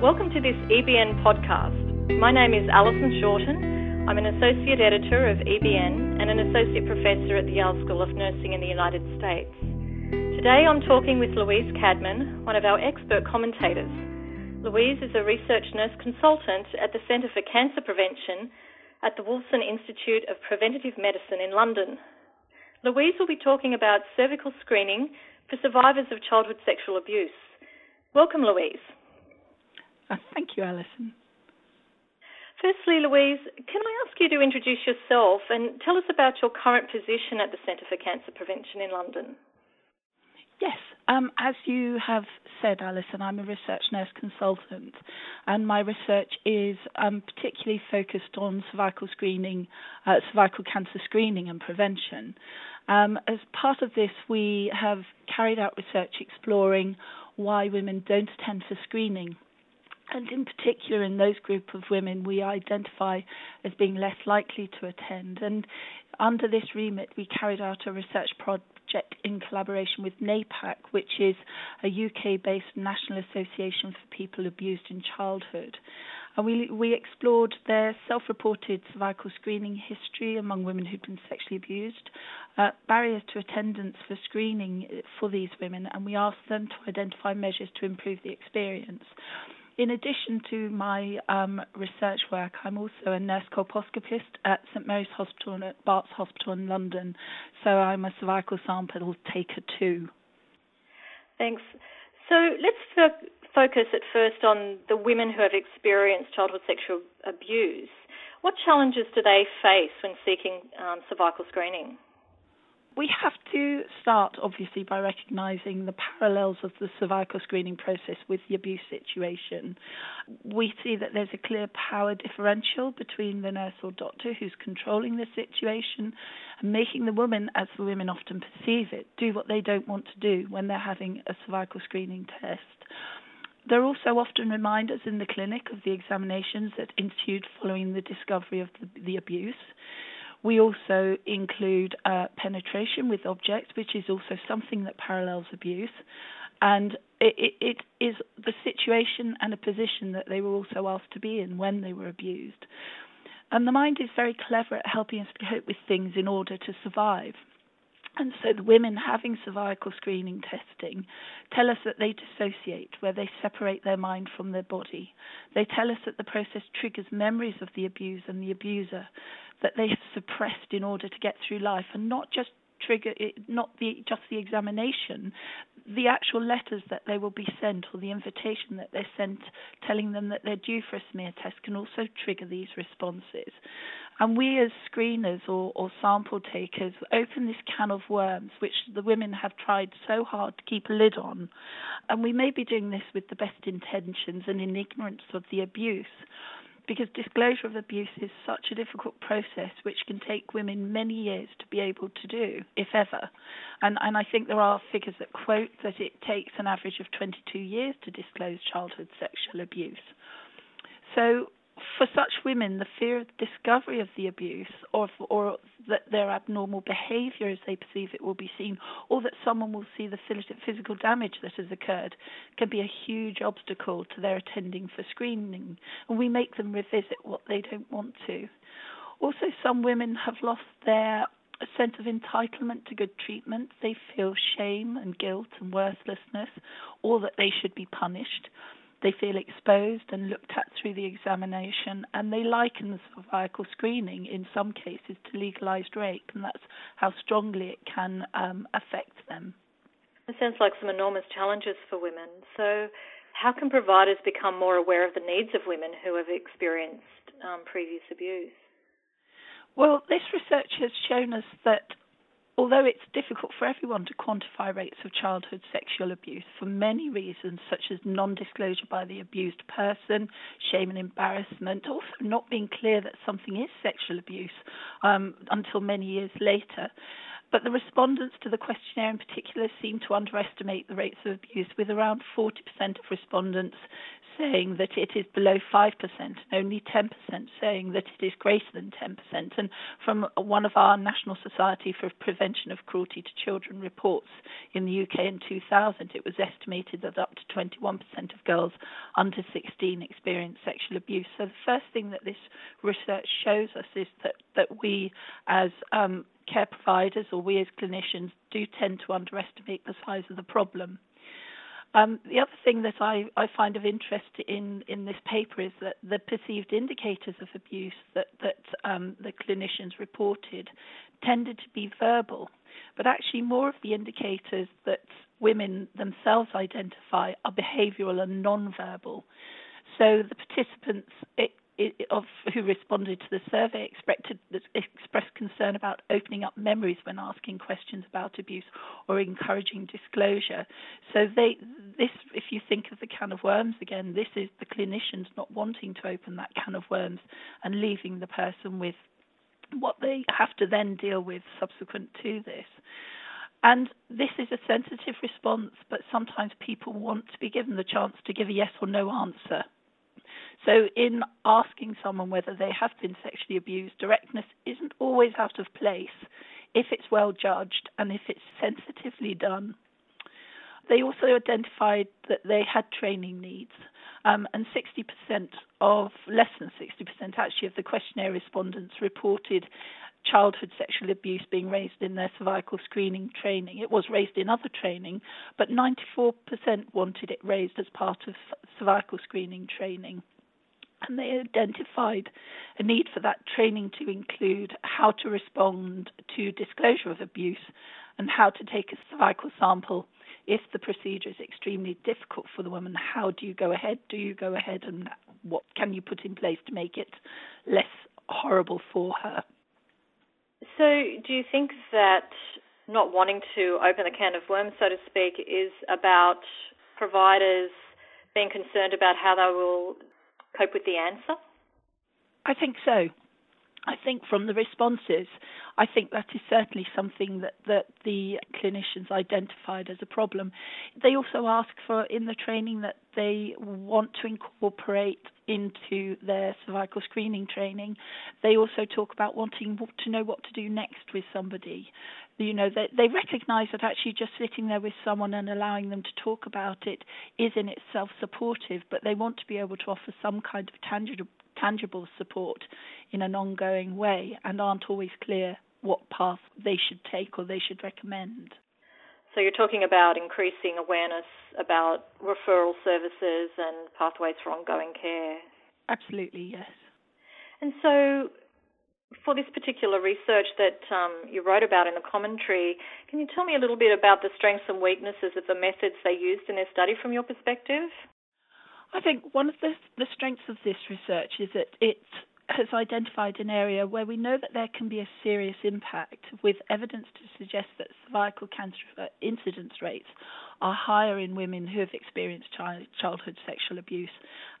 Welcome to this EBN podcast. My name is Allison Shorten. I'm an Associate Editor of EBN and an Associate Professor at the Yale School of Nursing in the United States. Today I'm talking with Louise Cadman, one of our expert commentators. Louise is a research nurse consultant at the Centre for Cancer Prevention at the Wolfson Institute of Preventative Medicine in London. Louise will be talking about cervical screening for survivors of childhood sexual abuse. Welcome, Louise. Thank you, Allison. Firstly, Louise, can I ask you to introduce yourself and tell us about your current position at the Centre for Cancer Prevention in London? Yes, um, as you have said, Allison, I'm a research nurse consultant, and my research is um, particularly focused on cervical screening, uh, cervical cancer screening and prevention. Um, as part of this, we have carried out research exploring why women don't attend for screening and in particular, in those group of women, we identify as being less likely to attend. And under this remit, we carried out a research project in collaboration with NAPAC, which is a UK based national association for people abused in childhood. And we, we explored their self reported cervical screening history among women who'd been sexually abused, uh, barriers to attendance for screening for these women, and we asked them to identify measures to improve the experience in addition to my um, research work, I'm also a nurse colposcopist at St Mary's Hospital and at Barts Hospital in London. So I'm a cervical sample taker too. Thanks. So let's focus at first on the women who have experienced childhood sexual abuse. What challenges do they face when seeking um, cervical screening? We have to start, obviously, by recognising the parallels of the cervical screening process with the abuse situation. We see that there's a clear power differential between the nurse or doctor who's controlling the situation and making the woman, as the women often perceive it, do what they don't want to do when they're having a cervical screening test. There are also often reminders in the clinic of the examinations that ensued following the discovery of the, the abuse. We also include uh, penetration with objects, which is also something that parallels abuse. And it, it, it is the situation and a position that they were also asked to be in when they were abused. And the mind is very clever at helping us cope with things in order to survive. And so the women having cervical screening testing tell us that they dissociate, where they separate their mind from their body. They tell us that the process triggers memories of the abuse and the abuser that they have suppressed in order to get through life, and not just trigger not the just the examination, the actual letters that they will be sent or the invitation that they're sent telling them that they're due for a smear test can also trigger these responses. And we as screeners or, or sample takers open this can of worms which the women have tried so hard to keep a lid on. And we may be doing this with the best intentions and in ignorance of the abuse because disclosure of abuse is such a difficult process which can take women many years to be able to do, if ever. And, and I think there are figures that quote that it takes an average of 22 years to disclose childhood sexual abuse. So for such women, the fear of discovery of the abuse, or or that their abnormal behaviour as they perceive it will be seen, or that someone will see the physical damage that has occurred, can be a huge obstacle to their attending for screening, and we make them revisit what they don't want to. Also, some women have lost their sense of entitlement to good treatment. They feel shame and guilt and worthlessness, or that they should be punished. They feel exposed and looked at through the examination, and they liken the cervical screening in some cases to legalized rape, and that's how strongly it can um, affect them. It sounds like some enormous challenges for women. So, how can providers become more aware of the needs of women who have experienced um, previous abuse? Well, this research has shown us that Although it's difficult for everyone to quantify rates of childhood sexual abuse for many reasons, such as non disclosure by the abused person, shame and embarrassment, also not being clear that something is sexual abuse um, until many years later, But the respondents to the questionnaire in particular seem to underestimate the rates of abuse, with around 40% of respondents saying that it is below 5%, and only 10% saying that it is greater than 10%. And from one of our National Society for Prevention of Cruelty to Children reports in the UK in 2000, it was estimated that up to 21% of girls under 16 experience sexual abuse. So the first thing that this research shows us is that, that we as um, care providers or we as clinicians do tend to underestimate the size of the problem. Um, the other thing that I, I find of interest in, in this paper is that the perceived indicators of abuse that, that um, the clinicians reported tended to be verbal, but actually more of the indicators that women themselves identify are behavioural and non-verbal. So the participants it, of who responded to the survey expressed concern about opening up memories when asking questions about abuse or encouraging disclosure. So they, this, if you think of the can of worms again, this is the clinicians not wanting to open that can of worms and leaving the person with what they have to then deal with subsequent to this. And this is a sensitive response, but sometimes people want to be given the chance to give a yes or no answer. So, in asking someone whether they have been sexually abused, directness isn't always out of place if it's well judged and if it's sensitively done. They also identified that they had training needs, um, and 60% of, less than 60% actually, of the questionnaire respondents reported childhood sexual abuse being raised in their cervical screening training. It was raised in other training, but 94% wanted it raised as part of cervical screening training and they identified a need for that training to include how to respond to disclosure of abuse and how to take a cervical sample if the procedure is extremely difficult for the woman. How do you go ahead? Do you go ahead and what can you put in place to make it less horrible for her? So, do you think that not wanting to open the can of worms, so to speak, is about providers being concerned about how they will cope with the answer? I think so. I think from the responses, I think that is certainly something that, that the clinicians identified as a problem. They also ask for in the training that they want to incorporate into their cervical screening training. They also talk about wanting to know what to do next with somebody. You know, they, they recognize that actually just sitting there with someone and allowing them to talk about it is in itself supportive, but they want to be able to offer some kind of tangible tangible support in an ongoing way and aren't always clear what path they should take or they should recommend. So you're talking about increasing awareness about referral services and pathways for ongoing care. Absolutely, yes. And so, for this particular research that um, you wrote about in the commentary, can you tell me a little bit about the strengths and weaknesses of the methods they used in their study from your perspective? I think one of the, the strengths of this research is that it has identified an area where we know that there can be a serious impact with evidence to suggest that cervical cancer uh, incidence rates are higher in women who have experienced childhood sexual abuse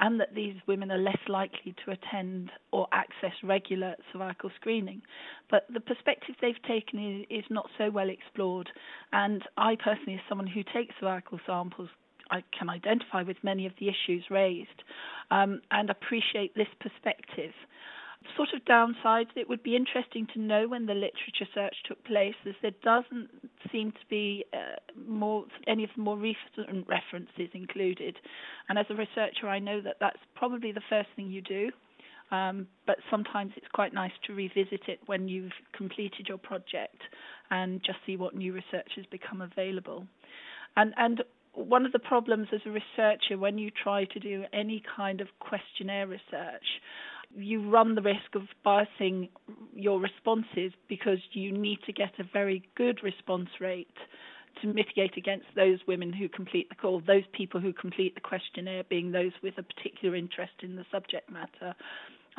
and that these women are less likely to attend or access regular cervical screening. But the perspective they've taken is, is not so well explored and I personally as someone who takes cervical samples I can identify with many of the issues raised um, and appreciate this perspective. Sort of downsides, it would be interesting to know when the literature search took place, as there doesn't seem to be uh, more any of the more recent references included. And as a researcher, I know that that's probably the first thing you do. Um, but sometimes it's quite nice to revisit it when you've completed your project and just see what new research has become available. And and one of the problems as a researcher when you try to do any kind of questionnaire research, you run the risk of biasing your responses because you need to get a very good response rate to mitigate against those women who complete the call, those people who complete the questionnaire being those with a particular interest in the subject matter.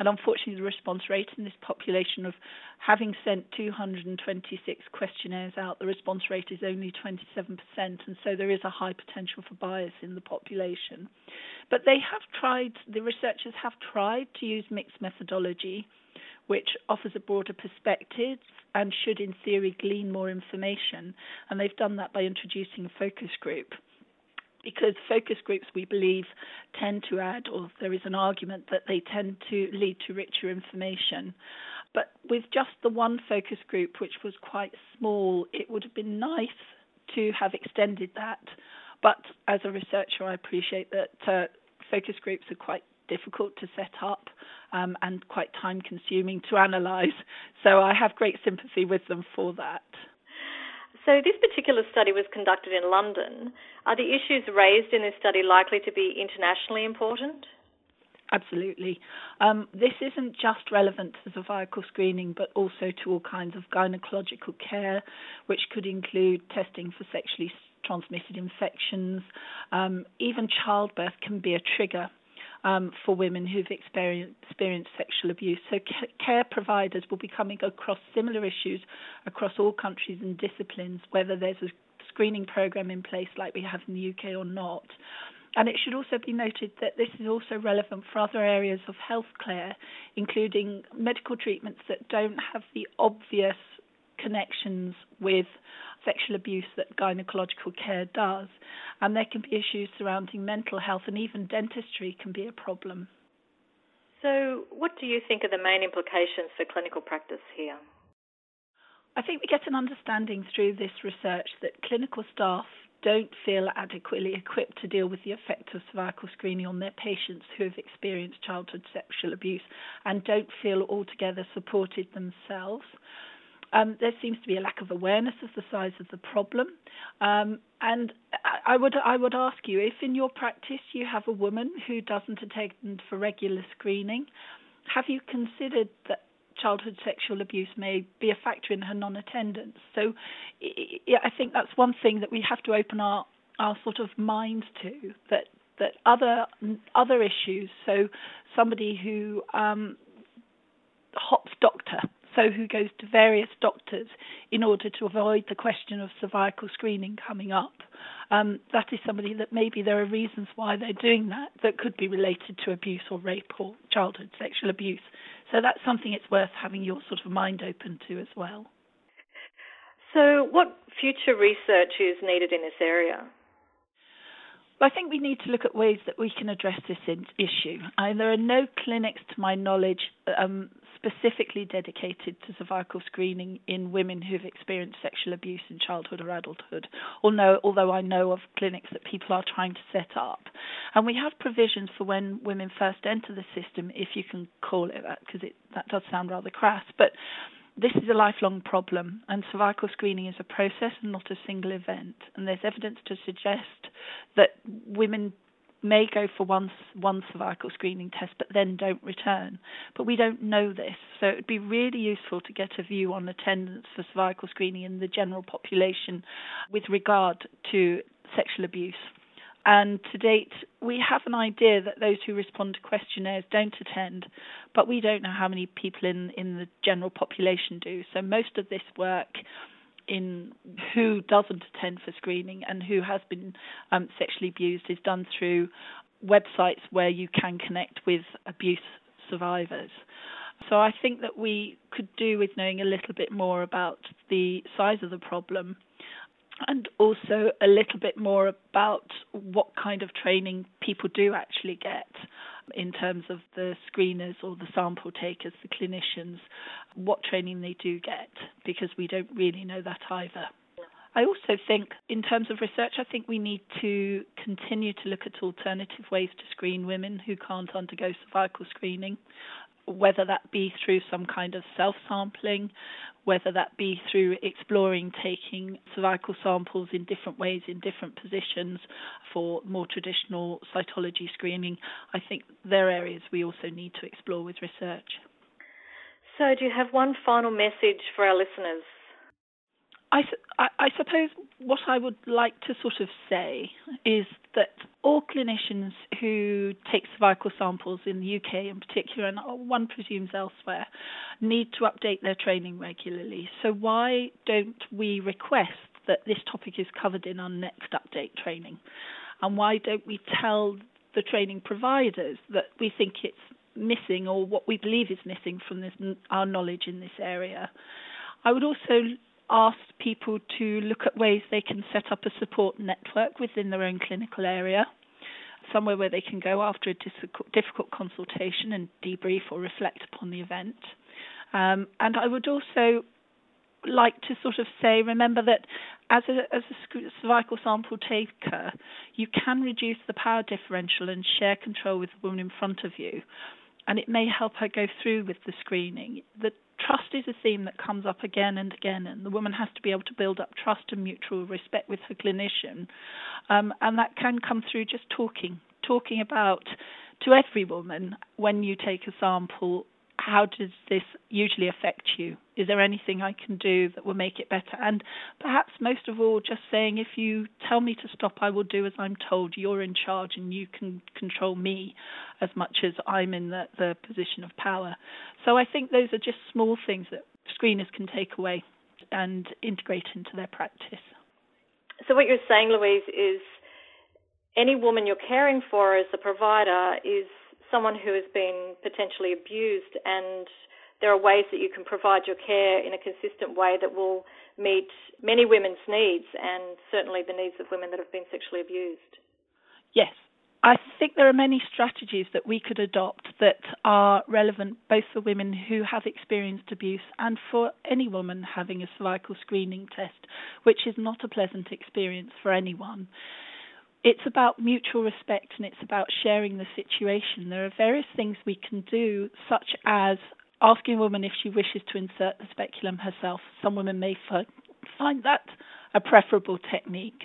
And unfortunately, the response rate in this population of having sent 226 questionnaires out, the response rate is only 27%, and so there is a high potential for bias in the population. But they have tried, the researchers have tried to use mixed methodology which offers a broader perspective and should, in theory, glean more information. And they've done that by introducing a focus group. Because focus groups, we believe, tend to add, or there is an argument that they tend to lead to richer information. But with just the one focus group, which was quite small, it would have been nice to have extended that. But as a researcher, I appreciate that uh, focus groups are quite difficult to set up um, and quite time consuming to analyse. So I have great sympathy with them for that. So, this particular study was conducted in London. Are the issues raised in this study likely to be internationally important? Absolutely. Um, this isn't just relevant to cervical screening, but also to all kinds of gynecological care, which could include testing for sexually transmitted infections. Um, even childbirth can be a trigger um, for women who've experienced, experienced sexual abuse. So, care providers will be coming across similar issues across all countries and disciplines, whether there's a screening program in place like we have in the UK or not. And it should also be noted that this is also relevant for other areas of health care, including medical treatments that don't have the obvious connections with sexual abuse that gynecological care does. And there can be issues surrounding mental health, and even dentistry can be a problem. So, what do you think are the main implications for clinical practice here? I think we get an understanding through this research that clinical staff don't feel adequately equipped to deal with the effect of cervical screening on their patients who have experienced childhood sexual abuse and don't feel altogether supported themselves. Um, there seems to be a lack of awareness of the size of the problem. Um, and I would I would ask you if in your practice you have a woman who doesn't attend for regular screening, have you considered that childhood sexual abuse may be a factor in her non-attendance? So I think that's one thing that we have to open our our sort of minds to that that other other issues. So somebody who um, hops doctor so who goes to various doctors in order to avoid the question of cervical screening coming up. Um, that is somebody that maybe there are reasons why they're doing that that could be related to abuse or rape or childhood sexual abuse. So that's something it's worth having your sort of mind open to as well. So, what future research is needed in this area? I think we need to look at ways that we can address this issue. I, there are no clinics, to my knowledge, um, specifically dedicated to cervical screening in women who've experienced sexual abuse in childhood or adulthood, although, although I know of clinics that people are trying to set up. And we have provisions for when women first enter the system, if you can call it that, because that does sound rather crass. But this is a lifelong problem, and cervical screening is a process and not a single event. And there's evidence to suggest that women may go for one one cervical screening test but then don't return. But we don't know this, so it would be really useful to get a view on attendance for cervical screening in the general population with regard to sexual abuse. And to date, we have an idea that those who respond to questionnaires don't attend, but we don't know how many people in, in the general population do. So most of this work in who doesn't attend for screening and who has been um, sexually abused is done through websites where you can connect with abuse survivors. So I think that we could do with knowing a little bit more about the size of the problem and also a little bit more about what kind of training people do actually get in terms of the screeners or the sample takers, the clinicians, what training they do get, because we don't really know that either. I also think, in terms of research, I think we need to continue to look at alternative ways to screen women who can't undergo cervical screening whether that be through some kind of self sampling, whether that be through exploring taking cervical samples in different ways in different positions for more traditional cytology screening. I think there are areas we also need to explore with research. So, do you have one final message for our listeners? I, I, suppose what I would like to sort of say is that all clinicians who take cervical samples in the UK in particular, and one presumes elsewhere, need to update their training regularly. So why don't we request that this topic is covered in our next update training? And why don't we tell the training providers that we think it's missing or what we believe is missing from this, our knowledge in this area. I would also ask people to look at ways they can set up a support network within their own clinical area, somewhere where they can go after a difficult consultation and debrief or reflect upon the event. Um, and I would also like to sort of say, remember that as a, as a cervical sample taker, you can reduce the power differential and share control with the woman in front of you, and it may help her go through with the screening. The trust is a theme that comes up again and again, and the woman has to be able to build up trust and mutual respect with her clinician, um, and that can come through just talking, talking about to every woman when you take a sample how does this usually affect you? Is there anything I can do that will make it better? And perhaps most of all, just saying, if you tell me to stop, I will do as I'm told. You're in charge and you can control me as much as I'm in the, the position of power. So I think those are just small things that screeners can take away and integrate into their practice. So, what you're saying, Louise, is any woman you're caring for as a provider is someone who has been potentially abused and there are ways that you can provide your care in a consistent way that will meet many women's needs and certainly the needs of women that have been sexually abused. Yes. I think there are many strategies that we could adopt that are relevant both for women who have experienced abuse and for any woman having a cervical screening test, which is not a pleasant experience for anyone it's about mutual respect and it's about sharing the situation. There are various things we can do, such as asking a woman if she wishes to insert the speculum herself. Some women may find that a preferable technique.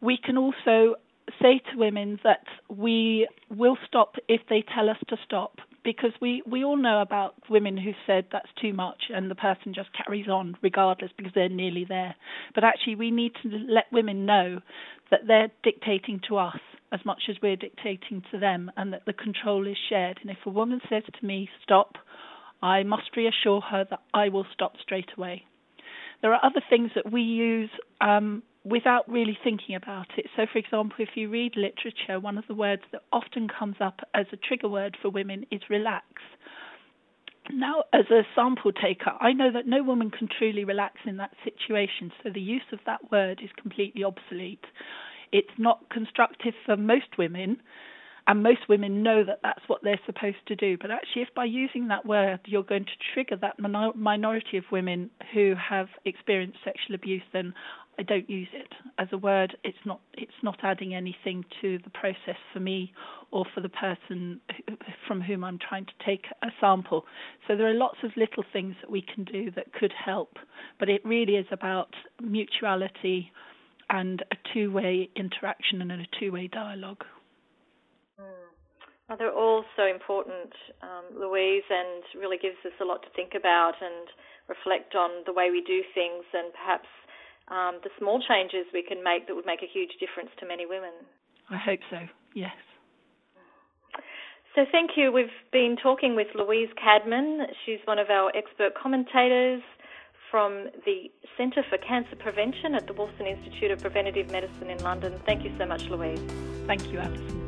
We can also say to women that we will stop if they tell us to stop because we, we all know about women who said that's too much and the person just carries on regardless because they're nearly there. But actually, we need to let women know that they're dictating to us as much as we're dictating to them and that the control is shared. And if a woman says to me, stop, I must reassure her that I will stop straight away. There are other things that we use um, without really thinking about it. So, for example, if you read literature, one of the words that often comes up as a trigger word for women is relax. Now, as a sample taker, I know that no woman can truly relax in that situation, so the use of that word is completely obsolete. It's not constructive for most women, and most women know that that's what they're supposed to do. But actually, if by using that word you're going to trigger that minority of women who have experienced sexual abuse, then I don't use it as a word. It's not it's not adding anything to the process for me or for the person from whom I'm trying to take a sample. So there are lots of little things that we can do that could help, but it really is about mutuality and a two-way interaction and a two-way dialogue. Well, they're all so important, um, Louise, and really gives us a lot to think about and reflect on the way we do things and perhaps um, the small changes we can make that would make a huge difference to many women. I hope so, yes. So, thank you. We've been talking with Louise Cadman. She's one of our expert commentators from the Centre for Cancer Prevention at the Wolfson Institute of Preventative Medicine in London. Thank you so much, Louise. Thank you, Allison.